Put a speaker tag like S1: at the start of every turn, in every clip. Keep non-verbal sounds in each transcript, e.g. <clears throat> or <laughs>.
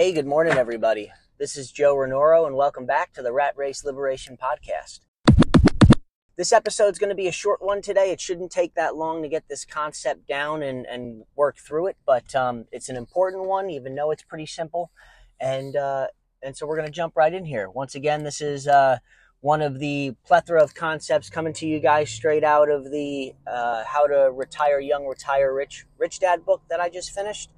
S1: Hey, good morning, everybody. This is Joe Renoro, and welcome back to the Rat Race Liberation Podcast. This episode is going to be a short one today. It shouldn't take that long to get this concept down and, and work through it, but um, it's an important one, even though it's pretty simple. And uh, and so we're going to jump right in here. Once again, this is uh, one of the plethora of concepts coming to you guys straight out of the uh, How to Retire Young, Retire Rich, Rich Dad book that I just finished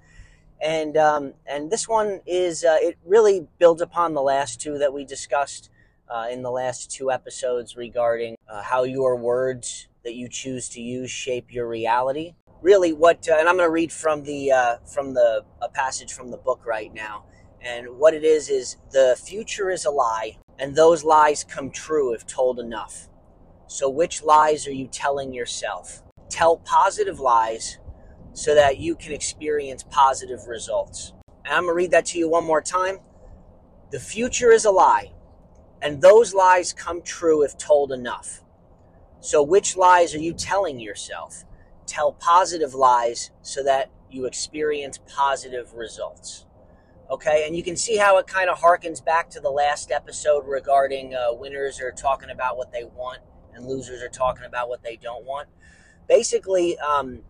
S1: and um, and this one is uh, it really builds upon the last two that we discussed uh, in the last two episodes regarding uh, how your words that you choose to use shape your reality. Really, what uh, and I'm going to read from the uh, from the a passage from the book right now, and what it is is the future is a lie, and those lies come true if told enough. So, which lies are you telling yourself? Tell positive lies so that you can experience positive results. And I'm going to read that to you one more time. The future is a lie, and those lies come true if told enough. So, which lies are you telling yourself? Tell positive lies so that you experience positive results. Okay, and you can see how it kind of harkens back to the last episode regarding uh, winners are talking about what they want and losers are talking about what they don't want. Basically, um,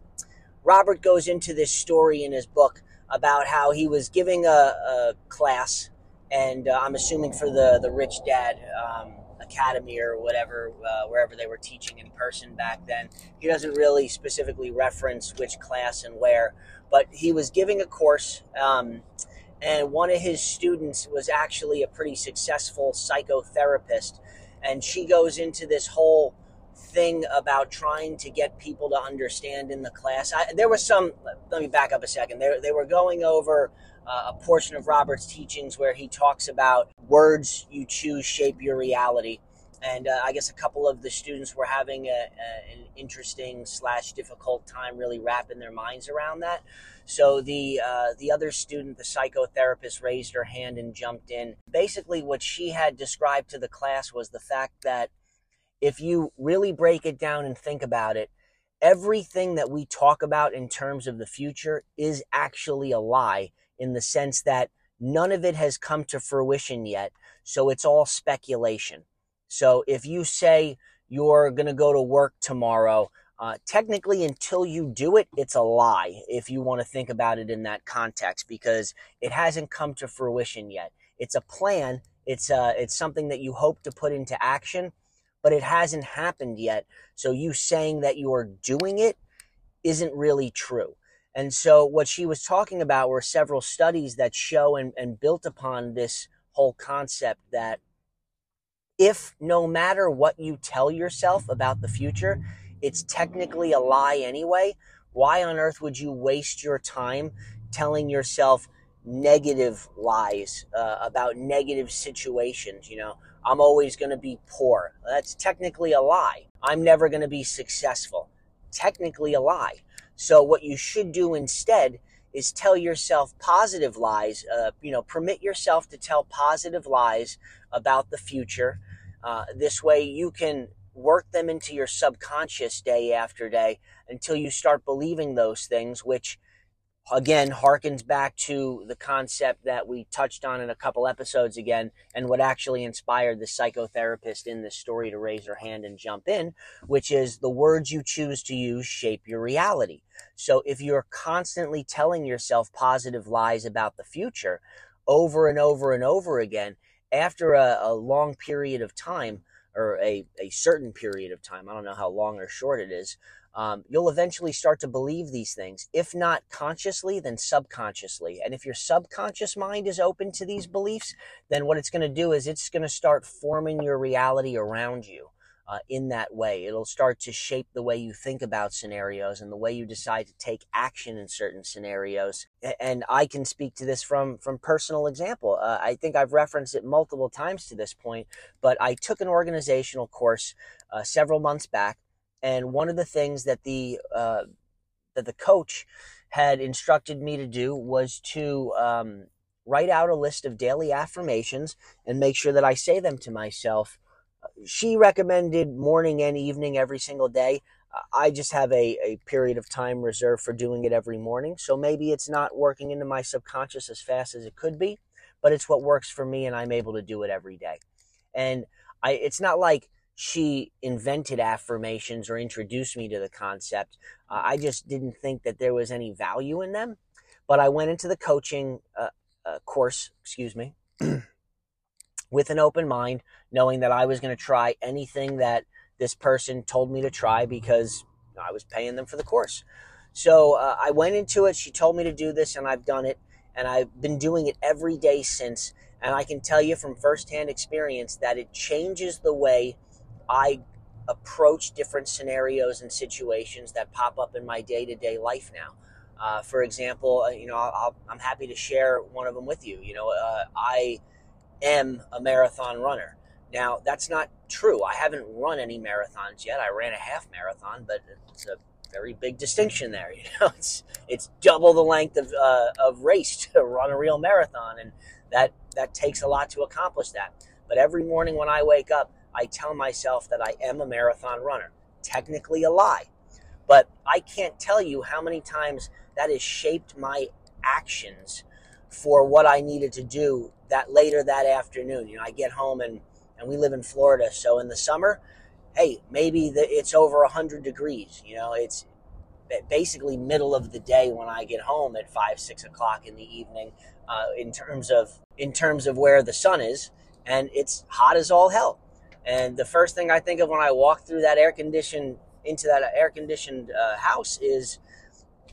S1: Robert goes into this story in his book about how he was giving a, a class, and uh, I'm assuming for the the Rich Dad um, Academy or whatever, uh, wherever they were teaching in person back then. He doesn't really specifically reference which class and where, but he was giving a course. Um, and one of his students was actually a pretty successful psychotherapist. And she goes into this whole thing about trying to get people to understand in the class. I, there was some. Let me back up a second. They, they were going over uh, a portion of Robert's teachings where he talks about words you choose shape your reality. And uh, I guess a couple of the students were having a, a, an interesting slash difficult time really wrapping their minds around that. So the uh, the other student, the psychotherapist, raised her hand and jumped in. Basically, what she had described to the class was the fact that if you really break it down and think about it, everything that we talk about in terms of the future is actually a lie in the sense that none of it has come to fruition yet. So it's all speculation. So if you say you're going to go to work tomorrow, uh, technically, until you do it, it's a lie if you want to think about it in that context because it hasn't come to fruition yet. It's a plan. It's uh, it's something that you hope to put into action, but it hasn't happened yet. So you saying that you are doing it isn't really true. And so what she was talking about were several studies that show and, and built upon this whole concept that if no matter what you tell yourself about the future, it's technically a lie anyway, why on earth would you waste your time telling yourself negative lies uh, about negative situations? You know, I'm always going to be poor. That's technically a lie. I'm never going to be successful. Technically a lie. So what you should do instead is tell yourself positive lies. Uh, you know, permit yourself to tell positive lies about the future. Uh, this way you can work them into your subconscious day after day until you start believing those things, which again harkens back to the concept that we touched on in a couple episodes again and what actually inspired the psychotherapist in this story to raise her hand and jump in which is the words you choose to use shape your reality. So if you're constantly telling yourself positive lies about the future over and over and over again after a, a long period of time or a, a certain period of time i don't know how long or short it is um, you'll eventually start to believe these things. If not consciously, then subconsciously. And if your subconscious mind is open to these beliefs, then what it's going to do is it's going to start forming your reality around you. Uh, in that way. It'll start to shape the way you think about scenarios and the way you decide to take action in certain scenarios. And I can speak to this from from personal example. Uh, I think I've referenced it multiple times to this point, but I took an organizational course uh, several months back and one of the things that the uh, that the coach had instructed me to do was to um, write out a list of daily affirmations and make sure that I say them to myself. She recommended morning and evening every single day. I just have a, a period of time reserved for doing it every morning. So maybe it's not working into my subconscious as fast as it could be, but it's what works for me and I'm able to do it every day. And I, it's not like she invented affirmations or introduced me to the concept. Uh, I just didn't think that there was any value in them. But I went into the coaching uh, uh, course, excuse me, <clears throat> with an open mind, knowing that I was going to try anything that this person told me to try because I was paying them for the course. So uh, I went into it. She told me to do this, and I've done it. And I've been doing it every day since. And I can tell you from firsthand experience that it changes the way I approach different scenarios and situations that pop up in my day to day life now. Uh, for example, uh, you know, i am happy to share one of them with you. You know, uh, I am a marathon runner. Now, that's not true. I haven't run any marathons yet. I ran a half marathon, but it's a very big distinction there. <laughs> You know, it's it's double the length of uh, of race to run a real marathon, and that that takes a lot to accomplish that. But every morning when I wake up, I tell myself that I am a marathon runner. Technically a lie, but I can't tell you how many times that has shaped my actions for what I needed to do that later that afternoon. You know, I get home and and we live in Florida, so in the summer, hey, maybe the, it's over 100 degrees. You know, it's basically middle of the day when I get home at five, six o'clock in the evening. Uh, in terms of in terms of where the sun is, and it's hot as all hell. And the first thing I think of when I walk through that air conditioned into that air conditioned uh, house is,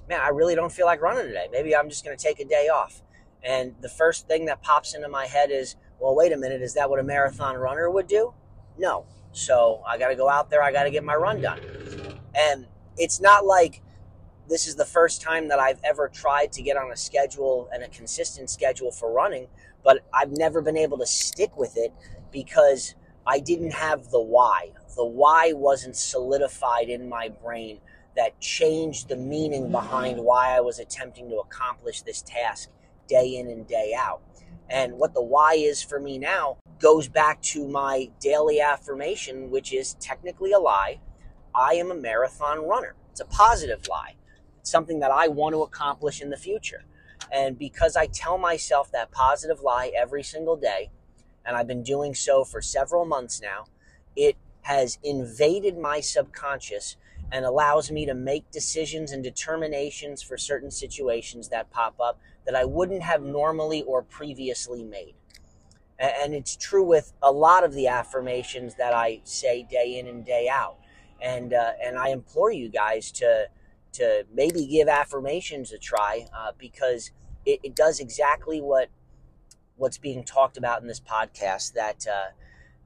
S1: man, I really don't feel like running today. Maybe I'm just going to take a day off. And the first thing that pops into my head is, well, wait a minute, is that what a marathon runner would do? No. So I got to go out there, I got to get my run done. And it's not like this is the first time that I've ever tried to get on a schedule and a consistent schedule for running, but I've never been able to stick with it because I didn't have the why. The why wasn't solidified in my brain that changed the meaning behind why I was attempting to accomplish this task day in and day out. And what the why is for me now goes back to my daily affirmation, which is technically a lie. I am a marathon runner. It's a positive lie. It's something that I want to accomplish in the future. And because I tell myself that positive lie every single day, and I've been doing so for several months now, it has invaded my subconscious and allows me to make decisions and determinations for certain situations that pop up that I wouldn't have normally or previously made. And it's true with a lot of the affirmations that I say day in and day out. And, uh, and I implore you guys to, to maybe give affirmations a try uh, because it, it, does exactly what what's being talked about in this podcast that uh,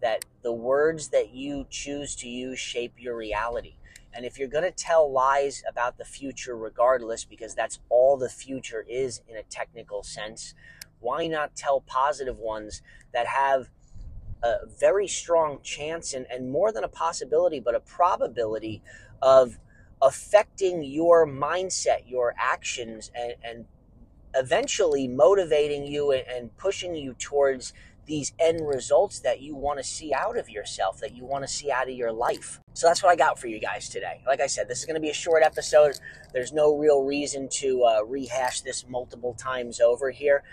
S1: that the words that you choose to use shape your reality. And if you're going to tell lies about the future, regardless, because that's all the future is in a technical sense, why not tell positive ones that have a very strong chance and, and more than a possibility, but a probability of affecting your mindset, your actions, and, and eventually motivating you and pushing you towards these end results that you want to see out of yourself, that you want to see out of your life. So that's what I got for you guys today. Like I said, this is going to be a short episode. There's no real reason to uh, rehash this multiple times over here.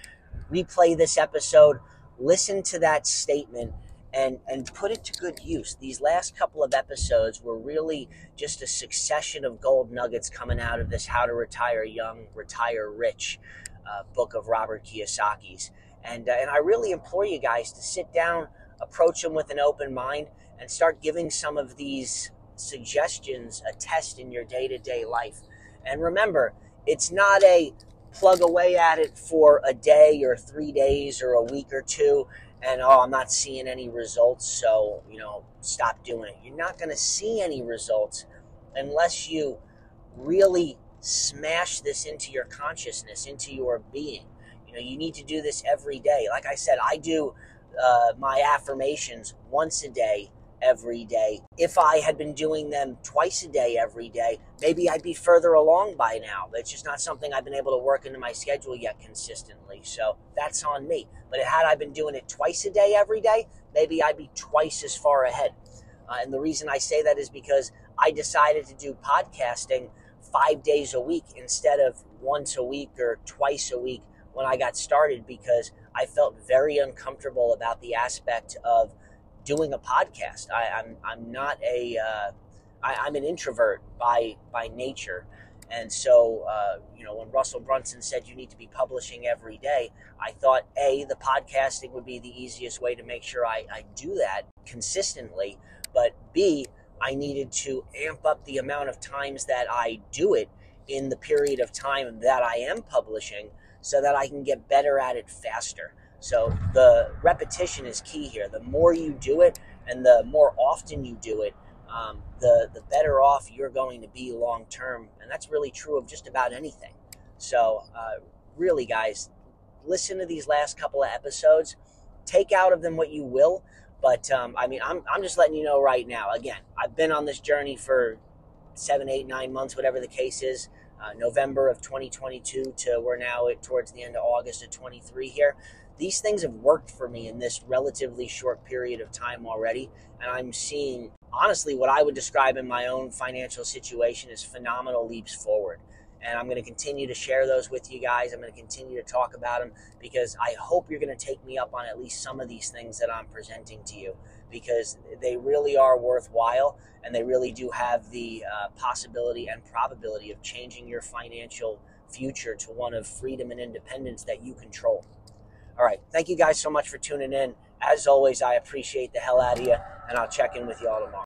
S1: Replay this episode, listen to that statement. And, and put it to good use. These last couple of episodes were really just a succession of gold nuggets coming out of this How to Retire Young, Retire Rich uh, book of Robert Kiyosaki's. And, uh, and I really implore you guys to sit down, approach them with an open mind, and start giving some of these suggestions a test in your day to day life. And remember, it's not a plug away at it for a day or three days or a week or two and oh i'm not seeing any results so you know stop doing it you're not going to see any results unless you really smash this into your consciousness into your being you know, you need to do this every day. Like I said, I do uh, my affirmations once a day, every day. If I had been doing them twice a day, every day, maybe I'd be further along by now. It's just not something I've been able to work into my schedule yet consistently. So that's on me. But had I been doing it twice a day, every day, maybe I'd be twice as far ahead. Uh, and the reason I say that is because I decided to do podcasting five days a week instead of once a week or twice a week when I got started because I felt very uncomfortable about the aspect of doing a podcast. I, am I'm, I'm not a uh, I, am an introvert by by nature, and so uh, you know when Russell Brunson said you need to be publishing every day, I thought a the podcasting would be the easiest way to make sure I, I do that consistently, but b I needed to amp up the amount of times that I do it in the period of time that I am publishing so that I can get better at it faster. So the repetition is key here. The more you do it and the more often you do it, um, the the better off you're going to be long term, and that's really true of just about anything. So, uh, really, guys, listen to these last couple of episodes. Take out of them what you will, but um, I mean, I'm I'm just letting you know right now. Again, I've been on this journey for seven, eight, nine months, whatever the case is uh, November of 2022 to we're now at, towards the end of August of 23 here. These things have worked for me in this relatively short period of time already, and I'm seeing honestly what I would describe in my own financial situation as phenomenal leaps forward. And I'm going to continue to share those with you guys. I'm going to continue to talk about them because I hope you're going to take me up on at least some of these things that I'm presenting to you because they really are worthwhile and they really do have the uh, possibility and probability of changing your financial future to one of freedom and independence that you control. All right. Thank you guys so much for tuning in. As always, I appreciate the hell out of you, and I'll check in with you all tomorrow.